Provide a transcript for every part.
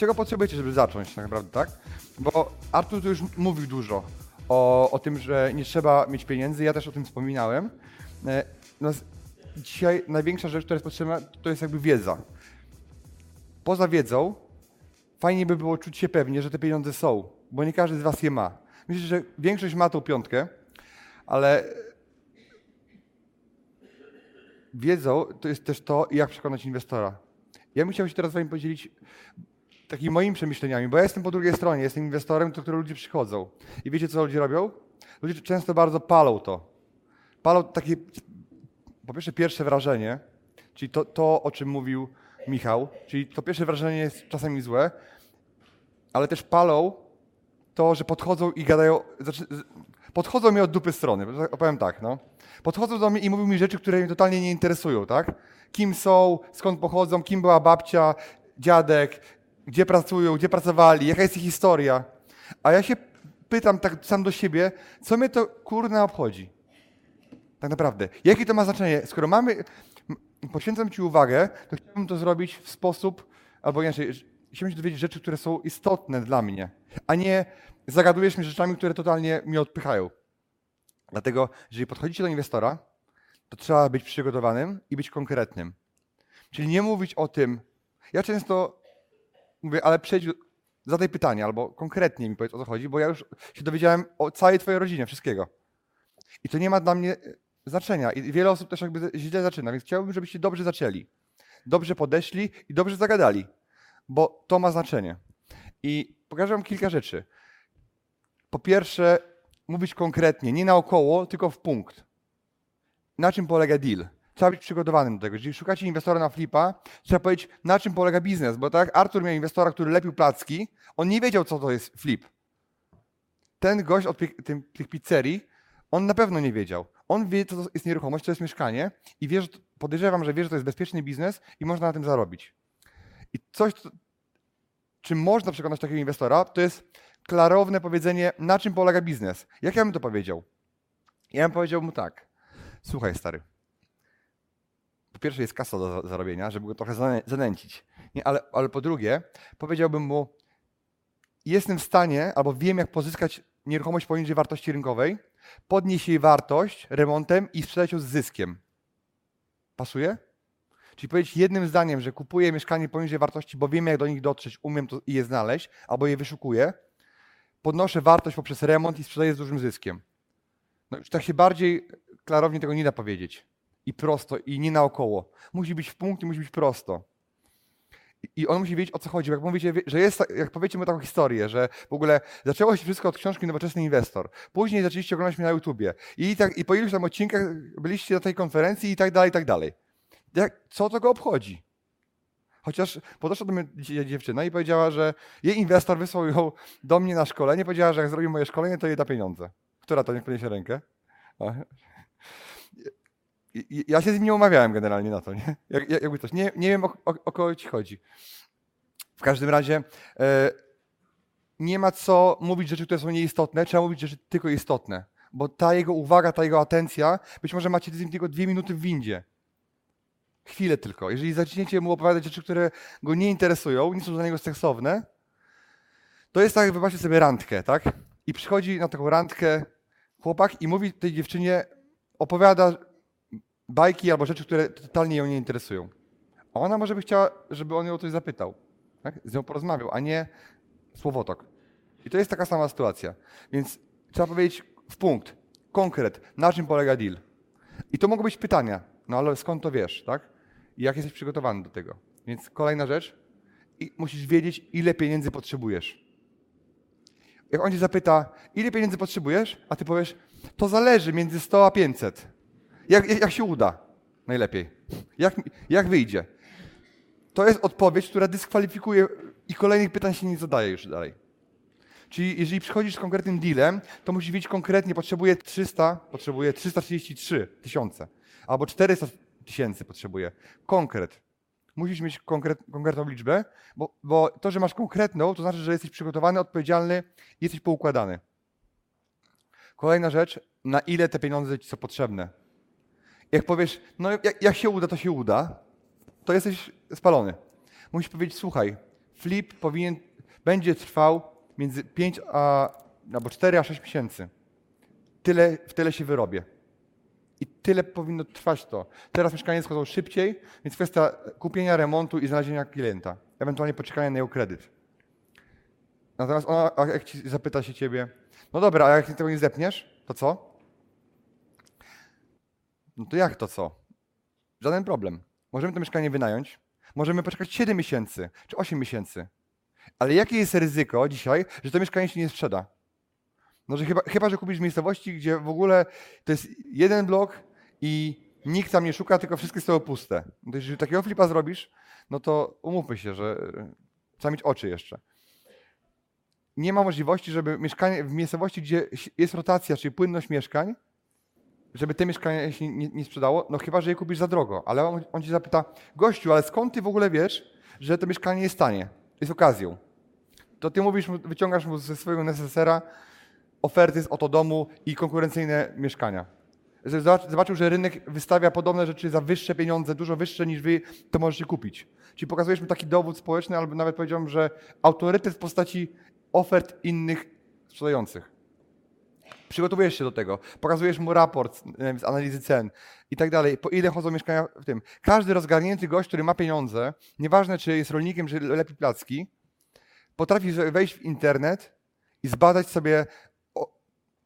Czego potrzebujecie, żeby zacząć tak naprawdę, tak? Bo Artur tu już mówił dużo o, o tym, że nie trzeba mieć pieniędzy, ja też o tym wspominałem. E, dzisiaj największa rzecz, która jest potrzebna, to jest jakby wiedza. Poza wiedzą, fajnie by było czuć się pewnie, że te pieniądze są, bo nie każdy z Was je ma. Myślę, że większość ma tą piątkę, ale wiedzą to jest też to, jak przekonać inwestora. Ja bym chciał się teraz z Wami podzielić takimi moimi przemyśleniami, bo ja jestem po drugiej stronie, jestem inwestorem, do którego ludzie przychodzą. I wiecie, co ludzie robią? Ludzie często bardzo palą to. Palą takie, po pierwsze, pierwsze wrażenie, czyli to, to, o czym mówił Michał, czyli to pierwsze wrażenie jest czasami złe, ale też palą to, że podchodzą i gadają, znaczy, podchodzą mi od dupy strony, opowiem tak, no. Podchodzą do mnie i mówią mi rzeczy, które mnie totalnie nie interesują, tak? Kim są, skąd pochodzą, kim była babcia, dziadek, gdzie pracują, gdzie pracowali, jaka jest ich historia. A ja się pytam tak sam do siebie, co mnie to kurna obchodzi? Tak naprawdę. Jakie to ma znaczenie? Skoro mamy, poświęcam Ci uwagę, to chciałbym to zrobić w sposób, albo inaczej, chciałbym się dowiedzieć rzeczy, które są istotne dla mnie, a nie zagadujesz mi rzeczami, które totalnie mnie odpychają. Dlatego, jeżeli podchodzicie do inwestora, to trzeba być przygotowanym i być konkretnym. Czyli nie mówić o tym. Ja często mówię, ale przejdź, zadaj pytanie, albo konkretnie mi powiedz o co chodzi, bo ja już się dowiedziałem o całej twojej rodzinie, wszystkiego. I to nie ma dla mnie e, znaczenia. I wiele osób też jakby źle zaczyna, więc chciałbym, żebyście dobrze zaczęli. Dobrze podeszli i dobrze zagadali, bo to ma znaczenie. I pokażę wam kilka rzeczy. Po pierwsze, mówić konkretnie, nie naokoło, tylko w punkt. Na czym polega deal? Trzeba być przygotowanym do tego. Jeżeli szukacie inwestora na flipa, trzeba powiedzieć, na czym polega biznes. Bo tak, Artur miał inwestora, który lepił placki, on nie wiedział, co to jest flip. Ten gość od tych, pizzerii, on na pewno nie wiedział. On wie, co to jest nieruchomość, co jest mieszkanie i wie, że, podejrzewam, że wie, że to jest bezpieczny biznes i można na tym zarobić. I coś, czym można przekonać takiego inwestora, to jest klarowne powiedzenie, na czym polega biznes. Jak ja bym to powiedział? Ja bym powiedział mu tak. Słuchaj, stary, po pierwsze jest kasa do zarobienia, żeby go trochę zanęcić. Nie, ale, ale po drugie, powiedziałbym mu, jestem w stanie, albo wiem, jak pozyskać nieruchomość poniżej wartości rynkowej, podnieść jej wartość remontem i sprzedać ją z zyskiem. Pasuje? Czyli powiedzieć jednym zdaniem, że kupuję mieszkanie poniżej wartości, bo wiem, jak do nich dotrzeć, umiem to je znaleźć, albo je wyszukuję, podnoszę wartość poprzez remont i sprzedaję z dużym zyskiem. No już tak się bardziej klarownie tego nie da powiedzieć i prosto, i nie naokoło. Musi być w punkt i musi być prosto. I on musi wiedzieć, o co chodzi. Jak mówicie, że jest, jak powiecie mu taką historię, że w ogóle zaczęło się wszystko od książki Nowoczesny Inwestor. Później zaczęliście oglądać mnie na YouTubie. I, tak, i po iluś tam odcinkach byliście na tej konferencji i tak dalej, i tak dalej. Jak, co to go obchodzi? Chociaż podeszła do mnie dziewczyna i powiedziała, że jej inwestor wysłał ją do mnie na szkolenie. Powiedziała, że jak zrobi moje szkolenie, to jej da pieniądze. Która to? Niech podniesie rękę ja się z nim nie umawiałem generalnie na to, nie? Jak, jakby coś. Nie, nie wiem, o, o, o kogo ci chodzi. W każdym razie e, nie ma co mówić rzeczy, które są nieistotne, trzeba mówić rzeczy tylko istotne. Bo ta jego uwaga, ta jego atencja, być może macie z nim tylko dwie minuty w windzie. Chwilę tylko. Jeżeli zaczniecie mu opowiadać rzeczy, które go nie interesują, nie są dla niego sensowne, to jest tak, jak wybaczcie sobie randkę, tak? I przychodzi na taką randkę chłopak i mówi tej dziewczynie, opowiada bajki albo rzeczy, które totalnie ją nie interesują. A ona może by chciała, żeby on ją o coś zapytał, tak? z nią porozmawiał, a nie słowotok. I to jest taka sama sytuacja. Więc trzeba powiedzieć w punkt, konkret, na czym polega deal. I to mogą być pytania, no ale skąd to wiesz, tak? I jak jesteś przygotowany do tego. Więc kolejna rzecz, i musisz wiedzieć, ile pieniędzy potrzebujesz. Jak on cię zapyta, ile pieniędzy potrzebujesz, a ty powiesz, to zależy między 100 a 500 jak, jak się uda najlepiej. Jak, jak wyjdzie. To jest odpowiedź, która dyskwalifikuje i kolejnych pytań się nie zadaje już dalej. Czyli jeżeli przychodzisz z konkretnym dealem, to musisz wiedzieć konkretnie, potrzebuję 300, potrzebuję 333 tysiące, albo 400 tysięcy potrzebuję. Konkret. Musisz mieć konkret, konkretną liczbę, bo, bo to, że masz konkretną, to znaczy, że jesteś przygotowany, odpowiedzialny jesteś poukładany. Kolejna rzecz, na ile te pieniądze ci są potrzebne. Jak powiesz, no jak, jak się uda, to się uda, to jesteś spalony. Musisz powiedzieć, słuchaj, flip powinien, będzie trwał między 5 a, albo 4 a 6 miesięcy. Tyle, w tyle się wyrobię. I tyle powinno trwać to. Teraz mieszkanie schodzą szybciej, więc kwestia kupienia, remontu i znalezienia klienta. Ewentualnie poczekania na jego kredyt. Natomiast ona, jak ci zapyta się ciebie, no dobra, a jak tego nie zepniesz, to co? No to jak to co? Żaden problem. Możemy to mieszkanie wynająć, możemy poczekać 7 miesięcy czy 8 miesięcy. Ale jakie jest ryzyko dzisiaj, że to mieszkanie się nie sprzeda? No, że chyba, chyba, że kupisz w miejscowości, gdzie w ogóle to jest jeden blok i nikt tam nie szuka, tylko wszystkie są puste. No to jeżeli takiego flipa zrobisz, no to umówmy się, że e, trzeba mieć oczy jeszcze. Nie ma możliwości, żeby mieszkanie w miejscowości, gdzie jest rotacja, czyli płynność mieszkań, żeby te mieszkanie się nie, nie sprzedało, no chyba, że je kupisz za drogo. Ale on, on ci zapyta, gościu, ale skąd ty w ogóle wiesz, że to mieszkanie jest tanie, jest okazją? To ty mówisz, wyciągasz mu ze swojego necessera oferty z oto domu i konkurencyjne mieszkania. Zobaczył, że rynek wystawia podobne rzeczy za wyższe pieniądze, dużo wyższe niż wy to możecie kupić. Czyli pokazujesz mu taki dowód społeczny, albo nawet powiedziałbym, że autorytet w postaci ofert innych sprzedających. Przygotowujesz się do tego, pokazujesz mu raport z analizy cen i tak dalej, po ile chodzą mieszkania w tym. Każdy rozgarnięty gość, który ma pieniądze, nieważne czy jest rolnikiem, czy lepi placki, potrafi wejść w internet i zbadać sobie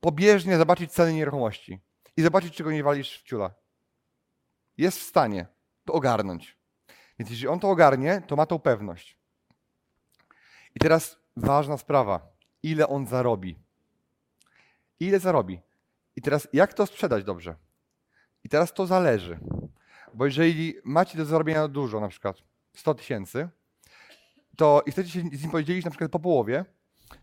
pobieżnie, zobaczyć ceny nieruchomości i zobaczyć, czego nie walisz w ciula. Jest w stanie to ogarnąć. Więc jeśli on to ogarnie, to ma tą pewność. I teraz ważna sprawa. Ile on zarobi? Ile zarobi? I teraz jak to sprzedać dobrze? I teraz to zależy. Bo jeżeli macie do zarobienia dużo, na przykład 100 tysięcy, to i chcecie się z nim podzielić na przykład po połowie,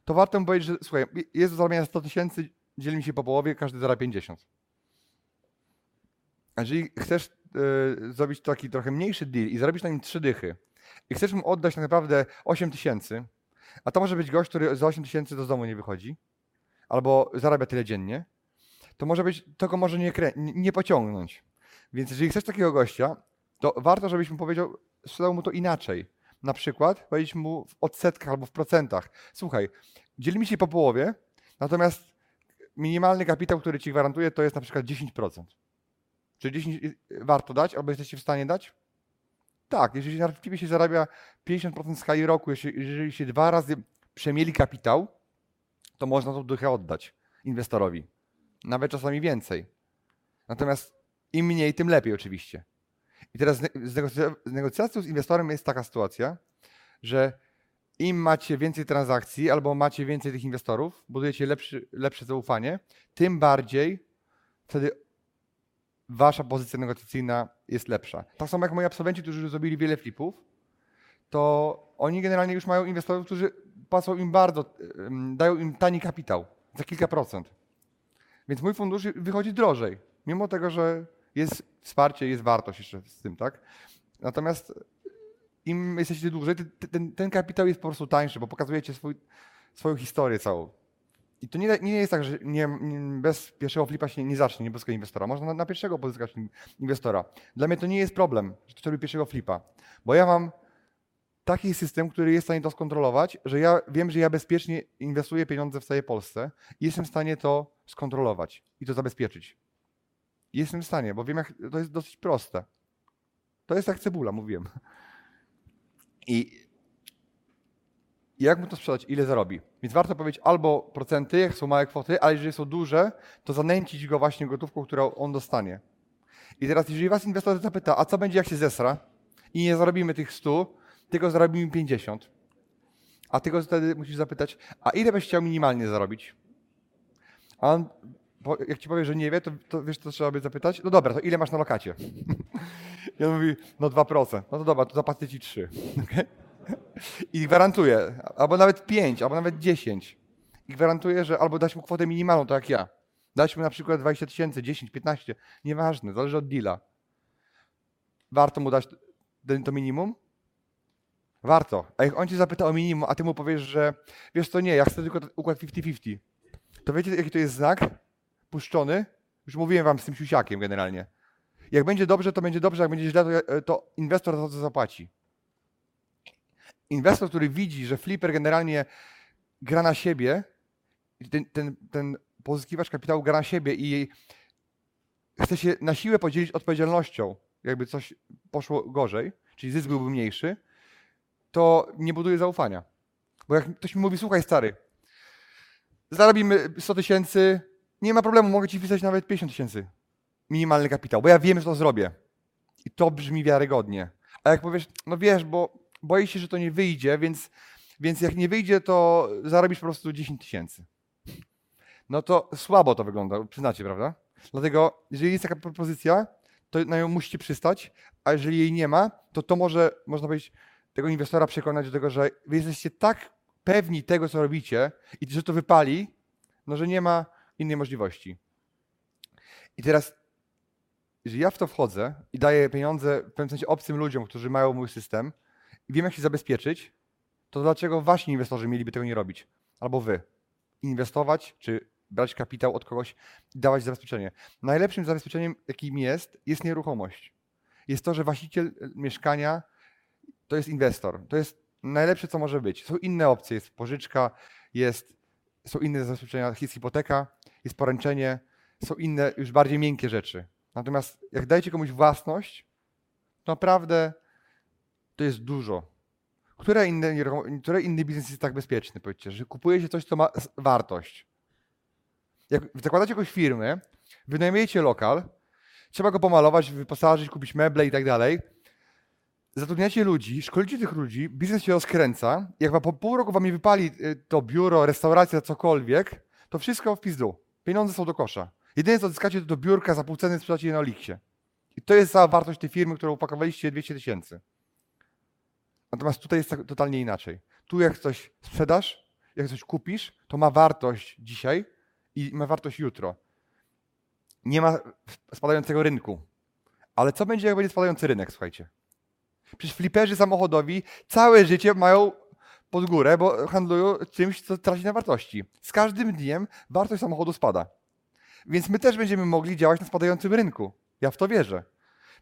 to warto mu powiedzieć, że słuchaj, jest do zarobienia 100 tysięcy, dzielimy się po połowie, każdy zarabia 50. A jeżeli chcesz y, zrobić taki trochę mniejszy deal i zarobić na nim trzy dychy i chcesz mu oddać tak naprawdę 8 tysięcy, a to może być gość, który za 8 tysięcy do domu nie wychodzi, albo zarabia tyle dziennie, to może być, to go może nie, nie pociągnąć. Więc jeżeli chcesz takiego gościa, to warto, żebyś mu powiedział, sprzedał mu to inaczej. Na przykład powiedzieć mu w odsetkach albo w procentach. Słuchaj, dzielimy się po połowie, natomiast minimalny kapitał, który ci gwarantuje, to jest na przykład 10%. Czy 10 warto dać, albo jesteście w stanie dać? Tak, jeżeli na flipie się zarabia 50% skali roku, jeżeli się dwa razy przemieli kapitał, to można tą dychę oddać inwestorowi. Nawet czasami więcej. Natomiast im mniej, tym lepiej oczywiście. I teraz z negocjacją z inwestorem jest taka sytuacja, że im macie więcej transakcji albo macie więcej tych inwestorów, budujecie lepszy, lepsze zaufanie, tym bardziej wtedy wasza pozycja negocjacyjna jest lepsza. Tak samo jak moi absolwenci, którzy już zrobili wiele flipów, to oni generalnie już mają inwestorów, którzy płacą im bardzo, dają im tani kapitał, za kilka procent. Więc mój fundusz wychodzi drożej, mimo tego, że jest wsparcie, jest wartość jeszcze z tym, tak? Natomiast im jesteście dłużej, ten, ten kapitał jest po prostu tańszy, bo pokazujecie swój, swoją historię całą. I to nie, nie jest tak, że nie, nie, bez pierwszego flipa się nie zacznie, nie pozyska inwestora. Można na, na, pierwszego pozyskać inwestora. Dla mnie to nie jest problem, że to robi pierwszego flipa, bo ja mam taki system, który jest w stanie to skontrolować, że ja wiem, że ja bezpiecznie inwestuję pieniądze w całej Polsce i jestem w stanie to skontrolować i to zabezpieczyć. Jestem w stanie, bo wiem, jak to jest dosyć proste. To jest jak cebula, mówiłem. I jak mu to sprzedać, ile zarobi. Więc warto powiedzieć albo procenty, jak są małe kwoty, ale jeżeli są duże, to zanęcić go właśnie gotówką, którą on dostanie. I teraz, jeżeli was inwestor zapyta, a co będzie, jak się zesra i nie zarobimy tych 100, tylko zarobimy 50, a ty go wtedy musisz zapytać, a ile byś chciał minimalnie zarobić? A on, jak ci powie, że nie wie, to, to wiesz, co trzeba by zapytać? No dobra, to ile masz na lokacie? I on mówi, no 2%. No to dobra, to zapłacę ci 3. Okay? I gwarantuję, albo nawet 5, albo nawet 10. I gwarantuję, że albo dać mu kwotę minimalną, tak jak ja. Dać mu na przykład 20 tysięcy, 10, 15, nieważne, zależy od deala. Warto mu dać to minimum? Warto. A jak on cię zapyta o minimum, a ty mu powiesz, że wiesz to nie, ja chcę tylko układ 50-50, to wiecie jaki to jest znak? Puszczony? Już mówiłem wam z tym siusiakiem generalnie. Jak będzie dobrze, to będzie dobrze, jak będzie źle, to, to inwestor za to zapłaci. Inwestor, który widzi, że flipper generalnie gra na siebie, ten, ten, ten pozyskiwacz kapitału gra na siebie i chce się na siłę podzielić odpowiedzialnością, jakby coś poszło gorzej, czyli zysk byłby mniejszy, to nie buduje zaufania. Bo jak ktoś mi mówi, słuchaj stary, zarobimy 100 tysięcy, nie ma problemu, mogę ci wpisać nawet 50 tysięcy minimalny kapitał, bo ja wiem, że to zrobię. I to brzmi wiarygodnie. A jak powiesz, no wiesz, bo boję się, że to nie wyjdzie, więc, więc jak nie wyjdzie, to zarobisz po prostu 10 tysięcy. No to słabo to wygląda, przyznacie, prawda? Dlatego, jeżeli jest taka propozycja, to na nią musicie przystać, a jeżeli jej nie ma, to to może, można powiedzieć, tego inwestora przekonać do tego, że wy jesteście tak pewni tego, co robicie i że to wypali, no że nie ma innej możliwości. I teraz, jeżeli ja w to wchodzę i daję pieniądze w pewnym sensie obcym ludziom, którzy mają mój system i wiem, jak się zabezpieczyć, to dlaczego wasi inwestorzy mieliby tego nie robić? Albo wy. Inwestować, czy brać kapitał od kogoś i dawać zabezpieczenie. Najlepszym zabezpieczeniem, jakim jest, jest nieruchomość. Jest to, że właściciel mieszkania to jest inwestor. To jest najlepsze, co może być. Są inne opcje. Jest pożyczka, jest, są inne zabezpieczenia, jest hipoteka, jest poręczenie, są inne, już bardziej miękkie rzeczy. Natomiast jak dajecie komuś własność, to naprawdę to jest dużo. Które inne, które inny biznes jest tak bezpieczny? Powiedzcie, że kupuje się coś, co ma wartość. Jak zakładacie jakąś firmę, wynajmujecie lokal, trzeba go pomalować, wyposażyć, kupić meble i tak dalej – zatrudniacie ludzi, szkolicie tych ludzi, biznes się rozkręca, jak po pół roku wam nie wypali y, to biuro, restauracja, cokolwiek, to wszystko w pizdu. Pieniądze są do kosza. Jedyne co odzyskacie to do biurka za pół ceny sprzedacie je na Oliksie. I to jest cała wartość tej firmy, którą upakowaliście 200 tysięcy. Natomiast tutaj jest tak totalnie inaczej. Tu jak coś sprzedasz, jak coś kupisz, to ma wartość dzisiaj i ma wartość jutro. Nie ma spadającego rynku. Ale co będzie, jak będzie spadający rynek, słuchajcie? Przecież fliperzy samochodowi całe życie mają pod górę, bo handlują czymś, co traci na wartości. Z każdym dniem wartość samochodu spada. Więc my też będziemy mogli działać na spadającym rynku. Ja w to wierzę.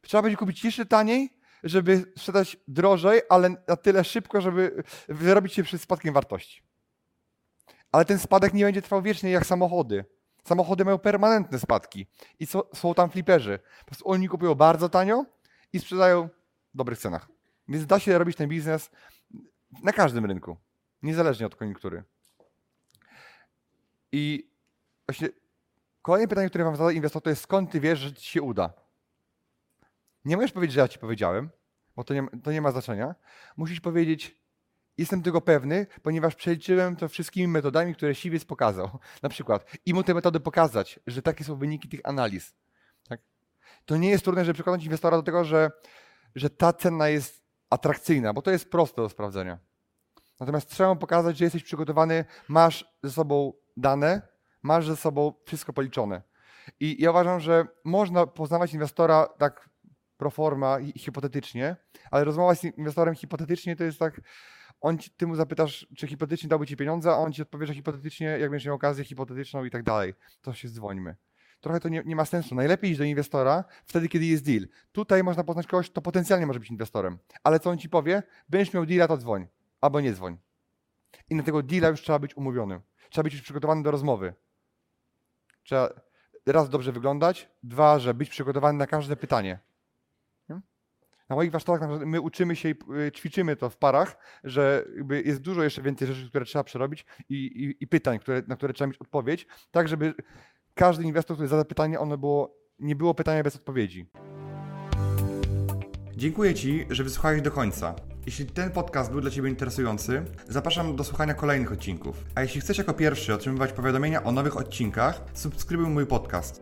Trzeba będzie kupić jeszcze taniej, żeby sprzedać drożej, ale na tyle szybko, żeby wyrobić się przed spadkiem wartości. Ale ten spadek nie będzie trwał wiecznie jak samochody. Samochody mają permanentne spadki i są tam fliperzy. Po prostu oni kupują bardzo tanio i sprzedają dobrych cenach. Więc da się robić ten biznes na każdym rynku, niezależnie od koniunktury. I właśnie kolejne pytanie, które wam zada inwestor, to jest skąd ty wiesz, że ci się uda? Nie możesz powiedzieć, że ja ci powiedziałem, bo to nie, to nie ma znaczenia. Musisz powiedzieć, jestem tego pewny, ponieważ przeliczyłem to wszystkimi metodami, które siwiec pokazał. Na przykład i mu te metody pokazać, że takie są wyniki tych analiz. Tak? To nie jest trudne, żeby przekonać inwestora do tego, że że ta cena jest atrakcyjna, bo to jest proste do sprawdzenia. Natomiast trzeba pokazać, że jesteś przygotowany, masz ze sobą dane, masz ze sobą wszystko policzone. I ja uważam, że można poznawać inwestora tak pro forma i hipotetycznie, ale rozmowa z inwestorem hipotetycznie to jest tak, on ci, ty mu zapytasz, czy hipotetycznie dałby ci pieniądze, a on ci odpowie, że hipotetycznie, jak będziesz miał okazję hipotetyczną i tak dalej, to się dzwońmy trochę to nie, nie, ma sensu. Najlepiej iść do inwestora wtedy, kiedy jest deal. Tutaj można poznać kogoś, kto potencjalnie może być inwestorem. Ale co on ci powie? Będziesz miał deala, to dzwoń. Albo nie dzwoń. I na tego deala już trzeba być umówionym. Trzeba być już przygotowany do rozmowy. Trzeba raz dobrze wyglądać, dwa, że być przygotowany na każde pytanie. Na moich warsztatach my uczymy się i y, ćwiczymy to w parach, że jest dużo jeszcze więcej rzeczy, które trzeba przerobić i, i, i pytań, które, na które trzeba mieć odpowiedź, tak żeby każdy inwestor, który zada pytanie, ono było, nie było pytania bez odpowiedzi. Dziękuję Ci, że wysłuchałeś do końca. Jeśli ten podcast był dla Ciebie interesujący, zapraszam do słuchania kolejnych odcinków. A jeśli chcesz jako pierwszy otrzymywać powiadomienia o nowych odcinkach, subskrybuj mój podcast.